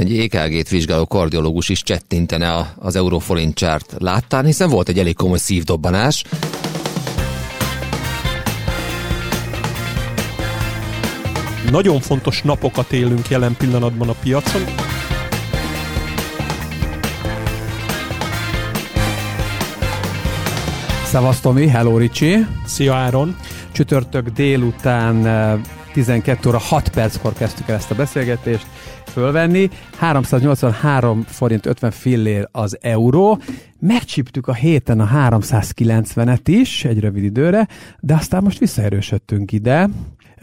egy EKG-t vizsgáló kardiológus is csettintene az euróforint csárt láttán, hiszen volt egy elég komoly szívdobbanás. Nagyon fontos napokat élünk jelen pillanatban a piacon. Szevasz Tomi, hello Ricsi. Szia Áron. Csütörtök délután 12 óra 6 perckor kezdtük el ezt a beszélgetést fölvenni. 383 forint 50 fillér az euró. Megcsíptük a héten a 390-et is egy rövid időre, de aztán most visszaerősödtünk ide.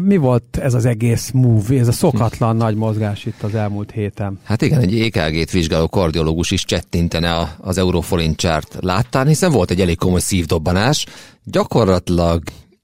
Mi volt ez az egész move, ez a szokatlan nagy mozgás itt az elmúlt héten? Hát igen, egy EKG-t vizsgáló kardiológus is csettintene az euróforint csárt láttán, hiszen volt egy elég komoly szívdobbanás. Gyakorlatilag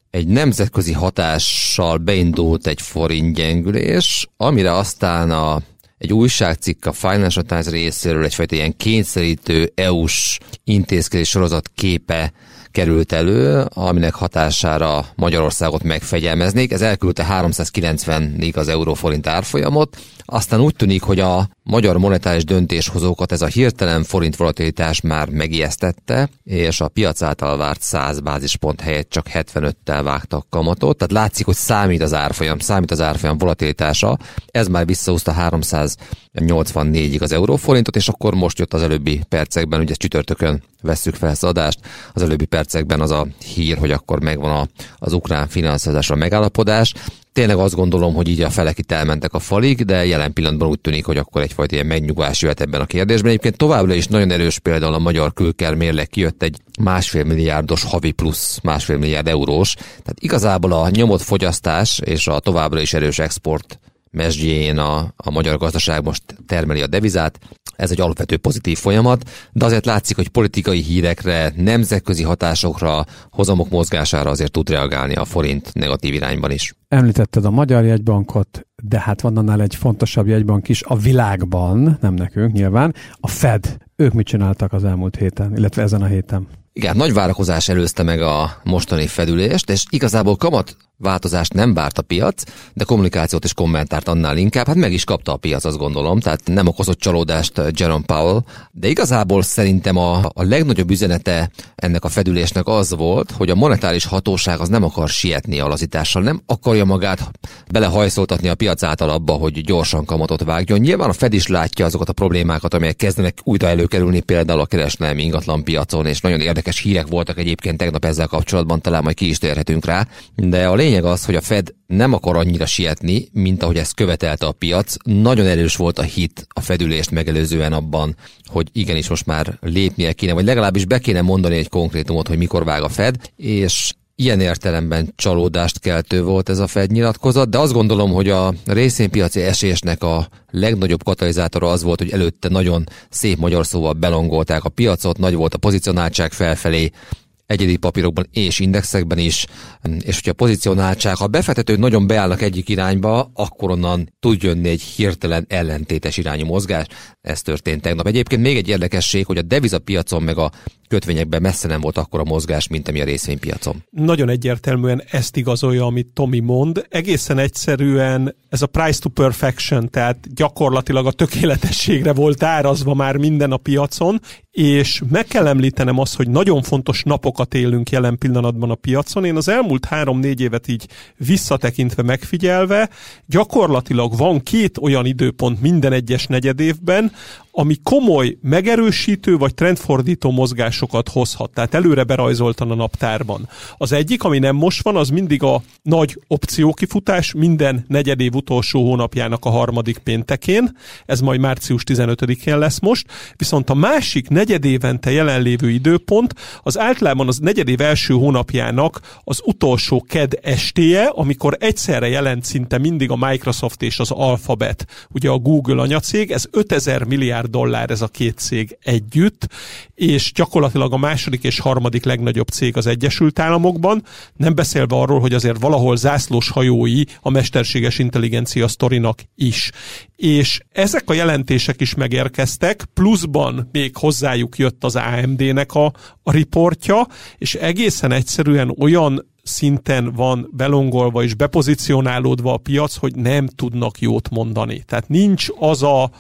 egy nemzetközi hatással beindult egy forint gyengülés, amire aztán a, egy újságcikk a Financial Times részéről egyfajta ilyen kényszerítő EU-s intézkedés sorozat képe került elő, aminek hatására Magyarországot megfegyelmeznék. Ez elküldte 390-ig az euróforint árfolyamot, aztán úgy tűnik, hogy a magyar monetáris döntéshozókat ez a hirtelen forint volatilitás már megijesztette, és a piac által várt 100 bázispont helyett csak 75-tel vágtak kamatot, tehát látszik, hogy számít az árfolyam, számít az árfolyam volatilitása, ez már visszahúzta 384-ig az euróforintot, és akkor most jött az előbbi percekben, ugye csütörtökön vesszük fel ezt az adást, az előbbi percekben az a hír, hogy akkor megvan a, az ukrán finanszírozásra megállapodás, tényleg azt gondolom, hogy így a felek itt elmentek a falig, de jelen pillanatban úgy tűnik, hogy akkor egyfajta ilyen megnyugvás jöhet ebben a kérdésben. Egyébként továbbra is nagyon erős például a magyar külker mérleg kijött egy másfél milliárdos havi plusz másfél milliárd eurós. Tehát igazából a nyomott fogyasztás és a továbbra is erős export mesdjén a, a magyar gazdaság most termeli a devizát. Ez egy alapvető pozitív folyamat, de azért látszik, hogy politikai hírekre, nemzetközi hatásokra, hozamok mozgására azért tud reagálni a forint negatív irányban is. Említetted a Magyar Jegybankot, de hát van annál egy fontosabb jegybank is a világban, nem nekünk nyilván, a Fed. Ők mit csináltak az elmúlt héten, illetve ezen a héten? Igen, nagy várakozás előzte meg a mostani fedülést, és igazából kamat változást nem várt a piac, de kommunikációt és kommentárt annál inkább, hát meg is kapta a piac, azt gondolom, tehát nem okozott csalódást Jerome Powell, de igazából szerintem a, a legnagyobb üzenete ennek a fedülésnek az volt, hogy a monetáris hatóság az nem akar sietni a lazítással, nem akarja magát belehajszoltatni a piac által abba, hogy gyorsan kamatot vágjon. Nyilván a Fed is látja azokat a problémákat, amelyek kezdenek újra előkerülni például a kereskedelmi ingatlan piacon, és nagyon érdekes hírek voltak egyébként tegnap ezzel kapcsolatban, talán majd ki is térhetünk rá, de a lényeg az, hogy a Fed nem akar annyira sietni, mint ahogy ezt követelte a piac. Nagyon erős volt a hit a fedülést megelőzően abban, hogy igenis most már lépnie kéne, vagy legalábbis be kéne mondani egy konkrétumot, hogy mikor vág a Fed, és ilyen értelemben csalódást keltő volt ez a Fed nyilatkozat, de azt gondolom, hogy a részvénypiaci esésnek a legnagyobb katalizátora az volt, hogy előtte nagyon szép magyar szóval belongolták a piacot, nagy volt a pozicionáltság felfelé, egyedi papírokban és indexekben is, és hogyha a pozícionáltság, ha a befektetők nagyon beállnak egyik irányba, akkor onnan tud jönni egy hirtelen ellentétes irányú mozgás. Ez történt tegnap. Egyébként még egy érdekesség, hogy a devizapiacon meg a kötvényekben messze nem volt akkor a mozgás, mint ami a részvénypiacon. Nagyon egyértelműen ezt igazolja, amit Tomi mond. Egészen egyszerűen ez a price to perfection, tehát gyakorlatilag a tökéletességre volt árazva már minden a piacon, és meg kell említenem azt, hogy nagyon fontos napokat élünk jelen pillanatban a piacon. Én az elmúlt három-négy évet így visszatekintve megfigyelve, gyakorlatilag van két olyan időpont minden egyes negyedévben, ami komoly megerősítő vagy trendfordító mozgásokat hozhat, tehát előre berajzoltan a naptárban. Az egyik, ami nem most van, az mindig a nagy opciókifutás minden negyedév utolsó hónapjának a harmadik péntekén, ez majd március 15-én lesz most, viszont a másik negyedévente jelenlévő időpont az általában az negyedév első hónapjának az utolsó ked estéje, amikor egyszerre jelent szinte mindig a Microsoft és az Alphabet, ugye a Google anyacég, ez 5000 milliárd dollár ez a két cég együtt, és gyakorlatilag a második és harmadik legnagyobb cég az Egyesült Államokban, nem beszélve arról, hogy azért valahol zászlós hajói a mesterséges intelligencia sztorinak is. És ezek a jelentések is megérkeztek, pluszban még hozzájuk jött az AMD-nek a, a riportja, és egészen egyszerűen olyan szinten van belongolva és bepozicionálódva a piac, hogy nem tudnak jót mondani. Tehát nincs az a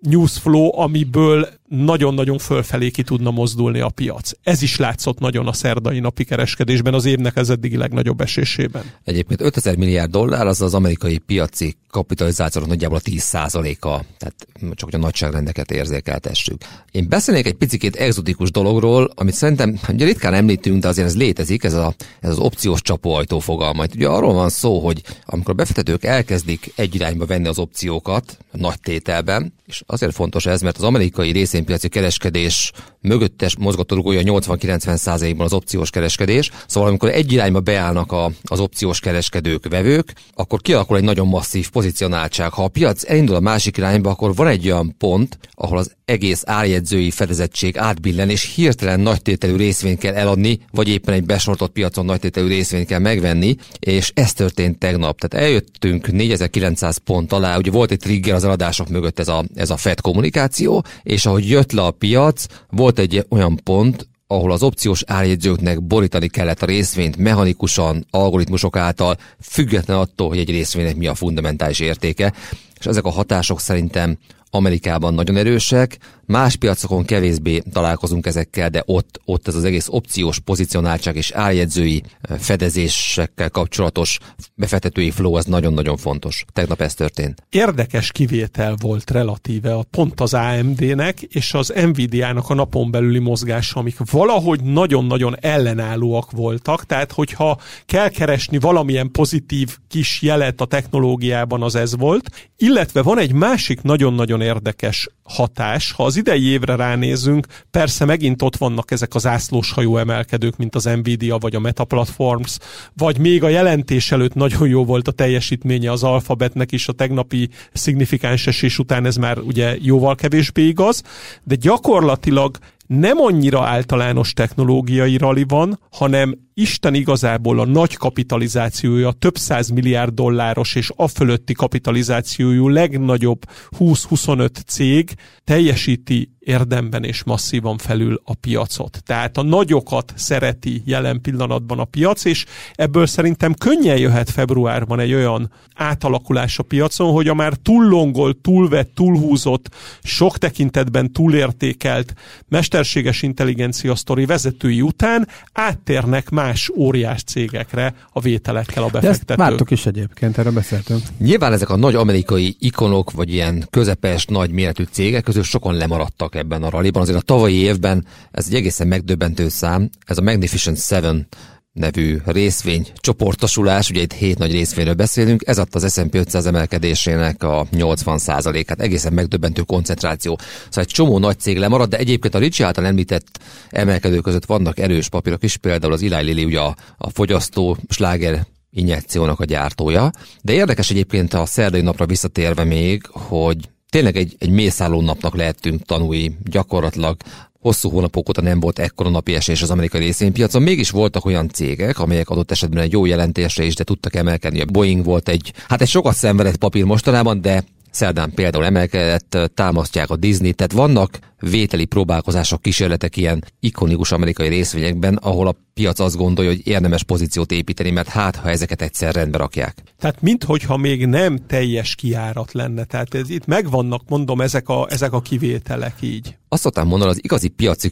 newsflow, amiből nagyon-nagyon fölfelé ki tudna mozdulni a piac. Ez is látszott nagyon a szerdai napi kereskedésben, az évnek ez eddigi legnagyobb esésében. Egyébként 5000 milliárd dollár az az amerikai piaci kapitalizációnak nagyjából a 10%-a, tehát csak a nagyságrendeket érzékeltessük. Én beszélnék egy picit exotikus dologról, amit szerintem ugye ritkán említünk, de azért ez létezik, ez, a, ez az opciós csapóajtó fogalma. Ugye arról van szó, hogy amikor a befektetők elkezdik egy irányba venni az opciókat, nagy tételben, és azért fontos ez, mert az amerikai részvénypiaci kereskedés mögöttes mozgatórugója 80-90 százalékban az opciós kereskedés, szóval amikor egy irányba beállnak a, az opciós kereskedők, vevők, akkor kialakul egy nagyon masszív pozicionáltság. Ha a piac elindul a másik irányba, akkor van egy olyan pont, ahol az egész árjegyzői fedezettség átbillen, és hirtelen nagytételű részvényt kell eladni, vagy éppen egy besortott piacon nagytételű részvényt kell megvenni, és ez történt tegnap. Tehát eljöttünk 4900 pont alá, ugye volt egy trigger az eladások mögött ez a, ez a Fed kommunikáció, és ahogy jött le a piac, volt egy olyan pont, ahol az opciós árjegyzőknek borítani kellett a részvényt mechanikusan, algoritmusok által, független attól, hogy egy részvénynek mi a fundamentális értéke, és ezek a hatások szerintem Amerikában nagyon erősek, más piacokon kevésbé találkozunk ezekkel, de ott, ott ez az egész opciós pozicionáltság és árjegyzői fedezésekkel kapcsolatos befektetői flow az nagyon-nagyon fontos. Tegnap ez történt. Érdekes kivétel volt relatíve a pont az AMD-nek és az Nvidia-nak a napon belüli mozgása, amik valahogy nagyon-nagyon ellenállóak voltak, tehát hogyha kell keresni valamilyen pozitív kis jelet a technológiában, az ez volt, illetve van egy másik nagyon-nagyon érdekes hatás. Ha az idei évre ránézünk, persze megint ott vannak ezek az ászlós hajó emelkedők, mint az Nvidia vagy a Meta Platforms, vagy még a jelentés előtt nagyon jó volt a teljesítménye az Alphabetnek is, a tegnapi szignifikáns esés után ez már ugye jóval kevésbé igaz, de gyakorlatilag nem annyira általános technológiai rali van, hanem Isten igazából a nagy kapitalizációja, több száz milliárd dolláros és a fölötti kapitalizációjú legnagyobb 20-25 cég teljesíti érdemben és masszívan felül a piacot. Tehát a nagyokat szereti jelen pillanatban a piac, és ebből szerintem könnyen jöhet februárban egy olyan átalakulás a piacon, hogy a már túllongolt, túlvett, túlhúzott, sok tekintetben túlértékelt mesterséges intelligencia sztori vezetői után áttérnek más óriás cégekre a vételekkel a befektetők. De ezt is egyébként, erről beszéltünk. Nyilván ezek a nagy amerikai ikonok, vagy ilyen közepes, nagy méretű cégek közül sokan lemaradtak ebben a raliban. Azért a tavalyi évben ez egy egészen megdöbbentő szám. Ez a Magnificent Seven nevű részvény csoportosulás, ugye itt hét nagy részvényről beszélünk, ez adta az S&P 500 emelkedésének a 80%-át, egészen megdöbbentő koncentráció. Szóval egy csomó nagy cég lemarad, de egyébként a Ricsi által említett emelkedő között vannak erős papírok is, például az Eli Lilly ugye a, a fogyasztó sláger injekciónak a gyártója. De érdekes egyébként a szerdai napra visszatérve még, hogy tényleg egy, egy mészálló napnak lehetünk tanulni gyakorlatilag hosszú hónapok óta nem volt ekkora napi esés az amerikai részvénypiacon, mégis voltak olyan cégek, amelyek adott esetben egy jó jelentésre is, de tudtak emelkedni. A Boeing volt egy, hát egy sokat szenvedett papír mostanában, de Szerdán például emelkedett, támasztják a Disney, tehát vannak vételi próbálkozások, kísérletek ilyen ikonikus amerikai részvényekben, ahol a piac azt gondolja, hogy érdemes pozíciót építeni, mert hát, ha ezeket egyszer rendbe rakják. Tehát minthogyha még nem teljes kiárat lenne, tehát ez, itt megvannak, mondom, ezek a, ezek a kivételek így. Azt szoktam mondani, az igazi piaci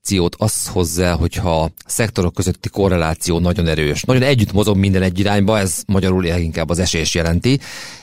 kapitulációt az hozzá, hogyha a szektorok közötti korreláció nagyon erős. Nagyon együtt mozog minden egy irányba, ez magyarul leginkább az esés jelenti.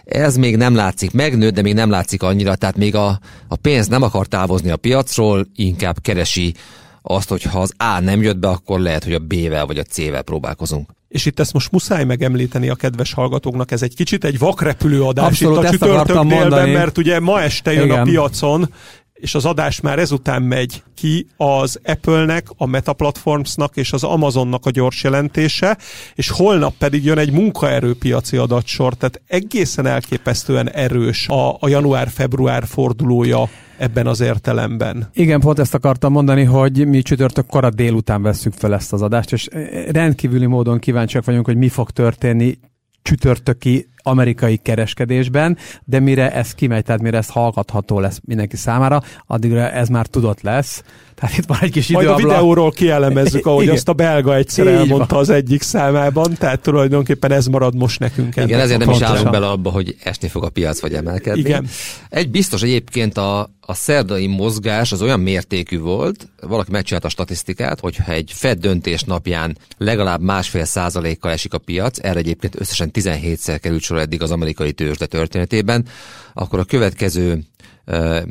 Ez még nem látszik, megnőtt, de még nem látszik annyira, tehát még a, a pénz nem akar távozni a piacról, inkább keresi azt, hogy ha az A nem jött be, akkor lehet, hogy a B-vel vagy a C-vel próbálkozunk. És itt ezt most muszáj megemlíteni a kedves hallgatóknak, ez egy kicsit egy vakrepülő adás Abszolút, itt a csütörtök délben, mert ugye ma este jön Igen. a piacon, és az adás már ezután megy ki az Apple-nek, a Meta Platformsnak és az Amazonnak a gyors jelentése, és holnap pedig jön egy munkaerőpiaci adatsor, tehát egészen elképesztően erős a, a január-február fordulója ebben az értelemben. Igen, pont ezt akartam mondani, hogy mi csütörtök korat délután vesszük fel ezt az adást, és rendkívüli módon kíváncsiak vagyunk, hogy mi fog történni csütörtöki amerikai kereskedésben, de mire ez kimegy, tehát mire ez hallgatható lesz mindenki számára, addigra ez már tudott lesz. Tehát itt van egy kis Majd a videóról kielemezzük, ahogy Igen. azt a belga egyszer Így elmondta van. az egyik számában, tehát tulajdonképpen ez marad most nekünk. Igen, ezért nem is állunk bele abba, hogy esni fog a piac, vagy emelkedni. Igen. Egy biztos egyébként a, a szerdai mozgás az olyan mértékű volt, valaki megcsinálta a statisztikát, hogyha egy Fed döntés napján legalább másfél százalékkal esik a piac, erre egyébként összesen 17-szer került sor eddig az amerikai tőzsde történetében, akkor a következő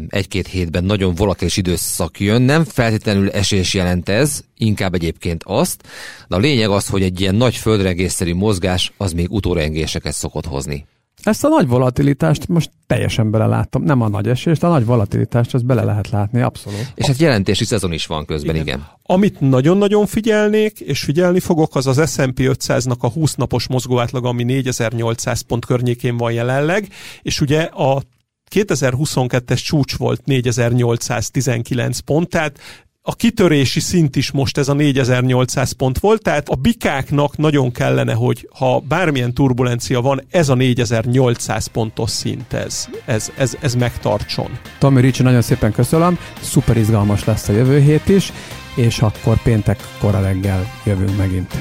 egy-két hétben nagyon volatilis időszak jön, nem feltétlenül esés jelent ez, inkább egyébként azt, de a lényeg az, hogy egy ilyen nagy földrengésszerű mozgás az még utórengéseket szokott hozni. Ezt a nagy volatilitást most teljesen beleláttam. Nem a nagy esést, a nagy volatilitást, ezt bele lehet látni, abszolút. És hát jelentési szezon is van közben, igen. igen. Amit nagyon-nagyon figyelnék, és figyelni fogok, az az S&P 500-nak a 20 napos mozgóátlag, ami 4800 pont környékén van jelenleg, és ugye a 2022-es csúcs volt 4819 pont, tehát a kitörési szint is most ez a 4800 pont volt, tehát a bikáknak nagyon kellene, hogy ha bármilyen turbulencia van, ez a 4800 pontos szint, ez, ez, ez, ez megtartson. Tomi Ricsi, nagyon szépen köszönöm, szuper izgalmas lesz a jövő hét is, és akkor péntek kora reggel jövünk megint.